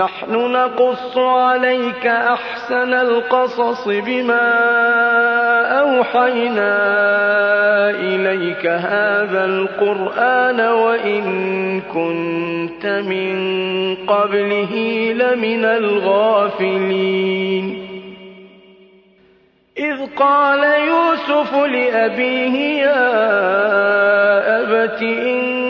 نحن نقص عليك أحسن القصص بما أوحينا إليك هذا القرآن وإن كنت من قبله لمن الغافلين. إذ قال يوسف لأبيه يا أبت إني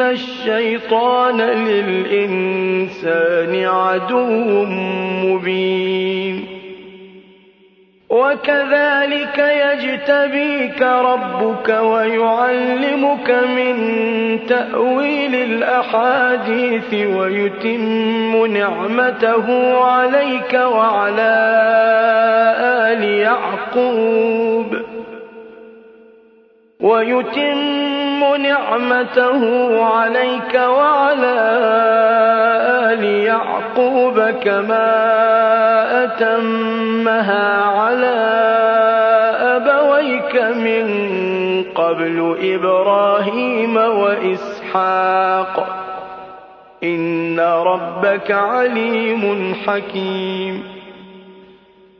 الشيطان للإنسان عدو مبين. وكذلك يجتبيك ربك ويعلمك من تأويل الأحاديث ويتم نعمته عليك وعلى آل يعقوب. ويتم نعمته عليك وعلى آل يعقوب كما أتمها على أبويك من قبل إبراهيم وإسحاق. إن ربك عليم حكيم.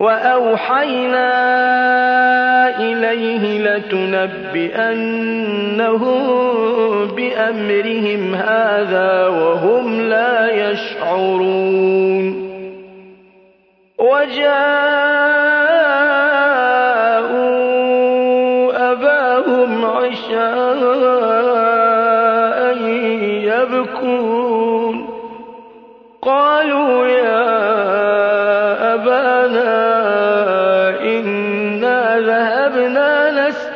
وأوحينا إليه لتنبئنهم بأمرهم هذا وهم لا يشعرون. وجاءوا أباهم عشاء يبكون. قالوا يا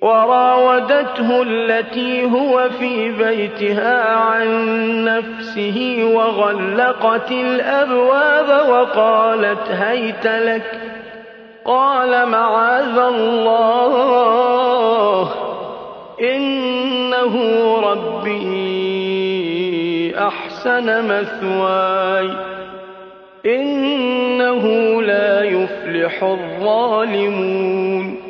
وراودته التي هو في بيتها عن نفسه وغلقت الأبواب وقالت هيت لك. قال معاذ الله إنه ربي أحسن مثواي إنه لا يفلح الظالمون.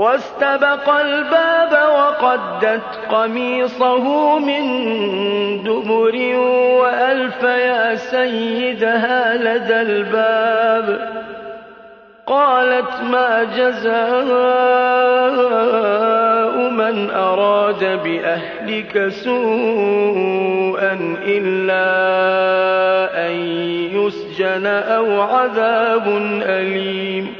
واستبق الباب وقدت قميصه من دبر وألف يا سيدها لدى الباب. قالت ما جزاء من أراد بأهلك سوءا إلا أن يسجن أو عذاب أليم.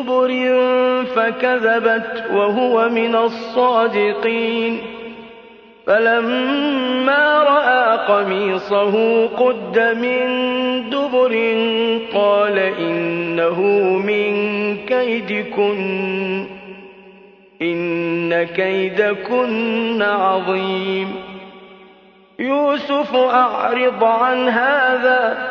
دبر فكذبت وهو من الصادقين. فلما رأى قميصه قد من دبر قال إنه من كيدكن إن كيدكن عظيم. يوسف أعرض عن هذا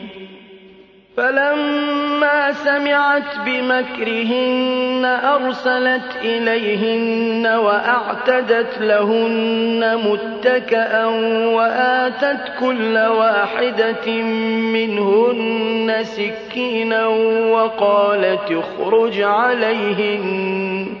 فلما سمعت بمكرهن أرسلت إليهن وأعتدت لهن متكأا وآتت كل واحدة منهن سكينا وقالت اخرج عليهن.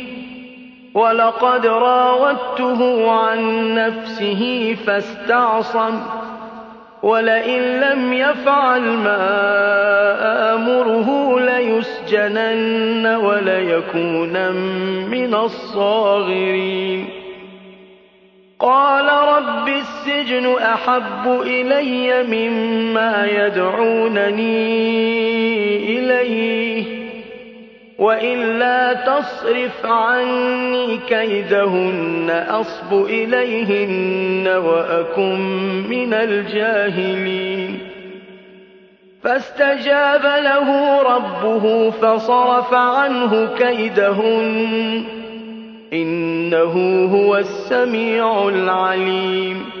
وَلَقَدْ رَاوَدتُّهُ عَن نَّفْسِهِ فَاسْتَعْصَمَ وَلَئِن لَّمْ يَفْعَلْ مَا آمُرُهُ لَيُسْجَنَنَّ وَلَيَكُونًا مِّنَ الصَّاغِرِينَ. قَالَ رَبِّ السِّجْنُ أَحَبُّ إِلَيَّ مِمَّا يَدْعُونَنِي إِلَيْهِ. وَإِلَّا تَصْرِفْ عَنِّي كَيْدَهُنَّ أَصْبُ إِلَيْهِنَّ وَأَكُن مِّنَ الْجَاهِلِينَ. فَاسْتَجَابَ لَهُ رَبُّهُ فَصَرَفَ عَنْهُ كَيْدَهُنَّ ۚ إِنَّهُ هُوَ السَّمِيعُ الْعَلِيمُ.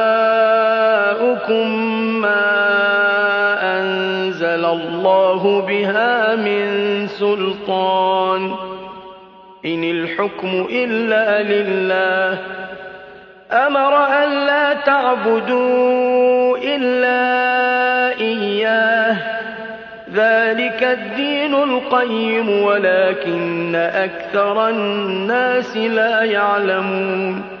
بِهَا مِن سُلْطَانٍ ۚ. إِنِ الْحُكْمُ إِلَّا لِلَّهِ ۚ. أَمَرَ أَلَّا تَعْبُدُوا إِلَّا إِيَّاهُ ۚ. ذَٰلِكَ الدِّينُ الْقَيِّمُ وَلَٰكِنَّ أَكْثَرَ النَّاسِ لَا يَعْلَمُونَ.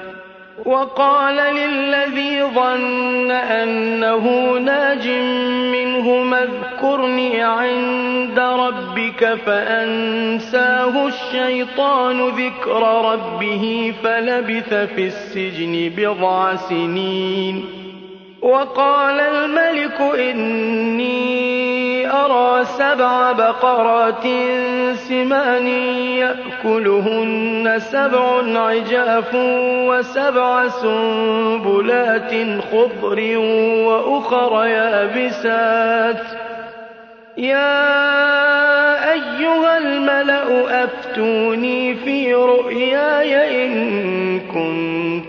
وقال للذي ظن أنه ناج منهما اذكرني عند ربك فأنساه الشيطان ذكر ربه فلبث في السجن بضع سنين. وقال الملك إني أرى سبع بقرات سمان يأكلهن سبع عجاف وسبع سنبلات خضر وأخر يابسات. يا أيها الملأ أفتوني في رؤياي إن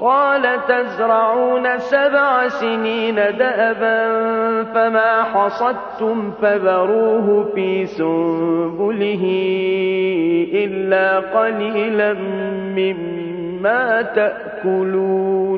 قال تزرعون سبع سنين دأبا فما حصدتم فذروه في سنبله إلا قليلا مما تأكلون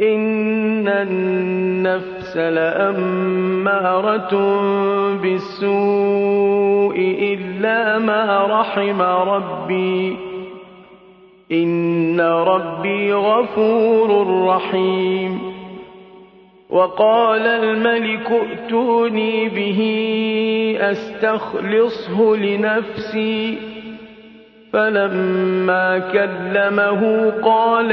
إن النفس لأمارة بالسوء إلا ما رحم ربي إن ربي غفور رحيم وقال الملك ائتوني به أستخلصه لنفسي فلما كلمه قال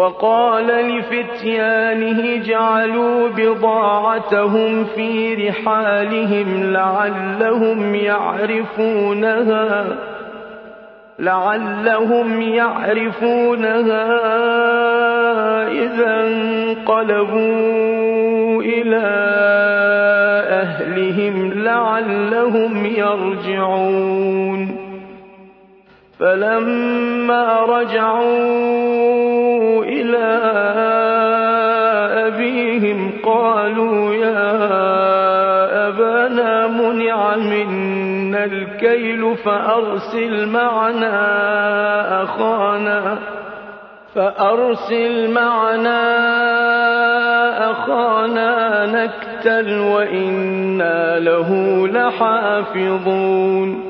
وَقَالَ لِفِتْيَانِهِ اجْعَلُوا بِضَاعَتَهُمْ فِي رِحَالِهِمْ لَعَلَّهُمْ يَعْرِفُونَهَا لعلهم يعرفونها إذا انقلبوا إلى أهلهم لعلهم يرجعون. فلما رجعوا إلى أبيهم قالوا يا أبانا منع منا الكيل فأرسل معنا أخانا نكتل وإنا له لحافظون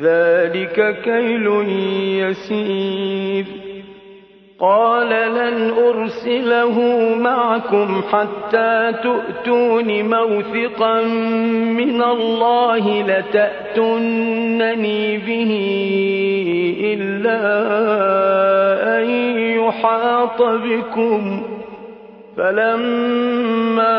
ذلك كيل يسير. قال لن أرسله معكم حتى تؤتون موثقا من الله لتأتونني به إلا أن يحاط بكم. فلما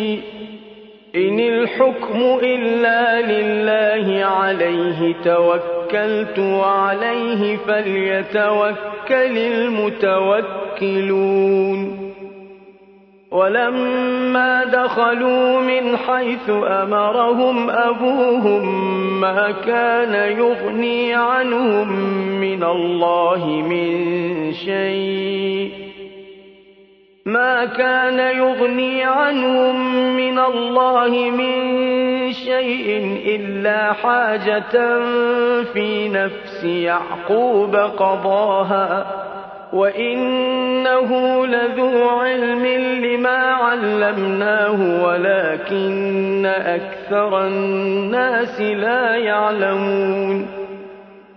إن الحكم إلا لله عليه توكلت وعليه فليتوكل المتوكلون. ولما دخلوا من حيث أمرهم أبوهم ما كان يغني عنهم من الله من شيء. ما كان يغني عنهم من الله من شيء إلا حاجة في نفس يعقوب قضاها. وإنه لذو علم لما علمناه ولكن أكثر الناس لا يعلمون.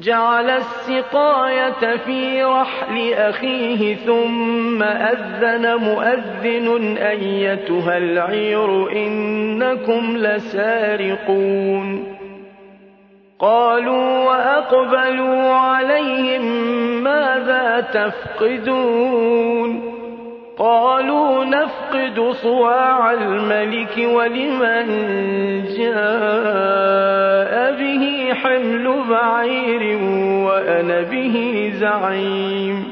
جعل السقاية في رحل أخيه ثم أذن مؤذن أيتها العير إنكم لسارقون. قالوا وأقبلوا عليهم ماذا تفقدون؟ قالوا نفقد صواع الملك ولمن جاء؟ حمل بعير وأنا به زعيم.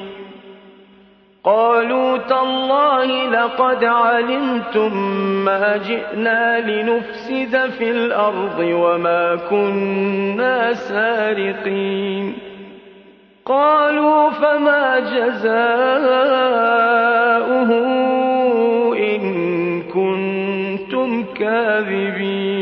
قالوا تالله لقد علمتم ما جئنا لنفسد في الأرض وما كنا سارقين. قالوا فما جزاؤه إن كنتم كاذبين.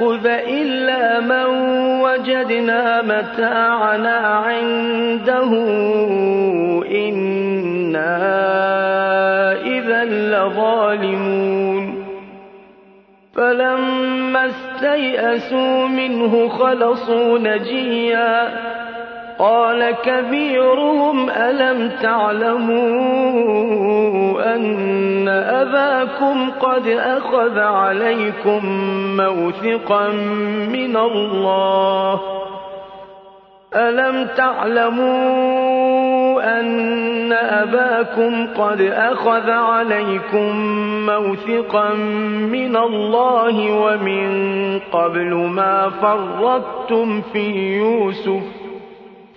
نأخذ إلا من وجدنا متاعنا عنده. إنا إذا لظالمون. فلما استيئسوا منه خلصوا نجيا. قال كبيرهم ألم تعلموا أن أباكم قد أخذ عليكم موثقا من الله؟ ألم تعلموا أن أباكم قد أخذ عليكم موثقا من الله ومن قبل ما فرطتم في يوسف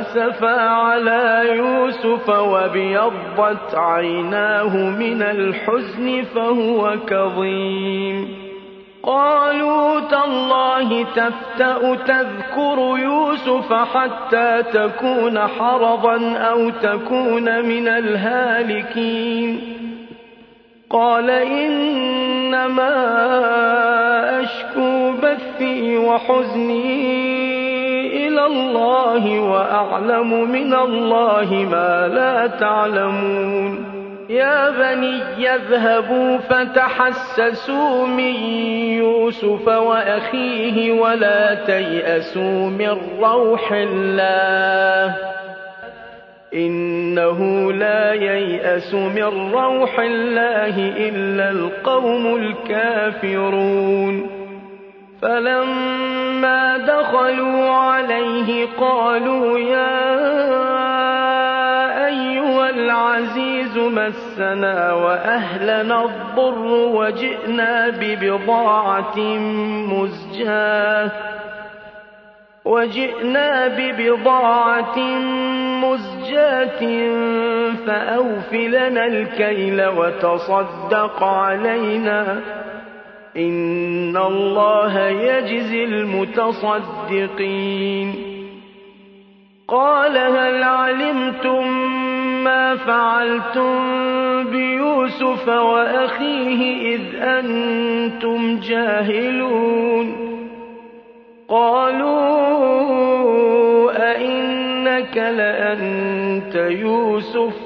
أسفى على يوسف وابيضت عيناه من الحزن فهو كظيم. قالوا تالله تفتأ تذكر يوسف حتى تكون حرضا أو تكون من الهالكين. قال إنما أشكو بثي وحزني إلى الله وأعلم من الله ما لا تعلمون. يا بني يذهبوا فتحسسوا من يوسف وأخيه ولا تيأسوا من روح الله. إنه لا ييأس من روح الله إلا القوم الكافرون. فلما دخلوا عليه قالوا يا أيها العزيز مسنا وأهلنا الضر وجئنا ببضاعة مزجاة وجئنا ببضاعة مزجاة فأوف لنا الكيل وتصدق علينا إن الله يجزي المتصدقين قال هل علمتم ما فعلتم بيوسف وأخيه إذ أنتم جاهلون قالوا أئنك لأنت يوسف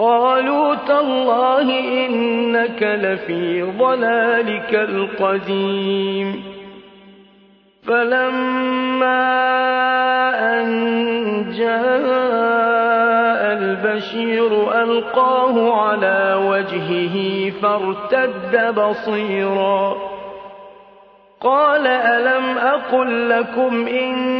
قالوا تالله إنك لفي ضلالك القديم. فلما أن جاء البشير ألقاه على وجهه فارتد بصيرا. قال ألم أقل لكم إني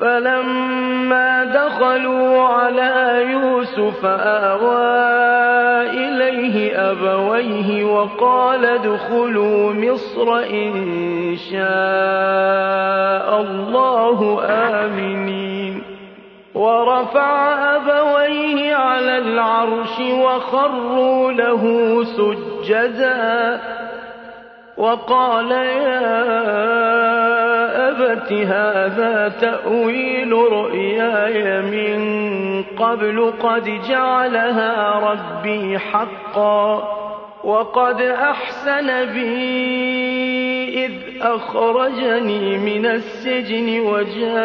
فلما دخلوا على يوسف آوى إليه أبويه وقال ادخلوا مصر إن شاء الله آمنين. ورفع أبويه على العرش وخروا له سجدا. وقال يا أبت هذا تأويل رؤياي من قبل قد جعلها ربي حقا وقد أحسن بي إذ أخرجني من السجن وجاء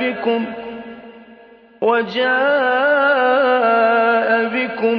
بكم وجاء بكم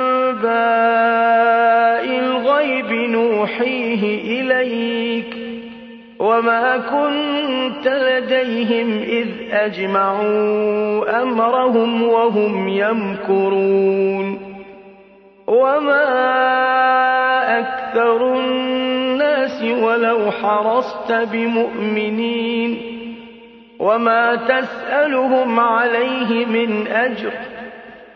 أنباء الغيب نوحيه إليك وما كنت لديهم إذ أجمعوا أمرهم وهم يمكرون وما أكثر الناس ولو حرصت بمؤمنين وما تسألهم عليه من أجر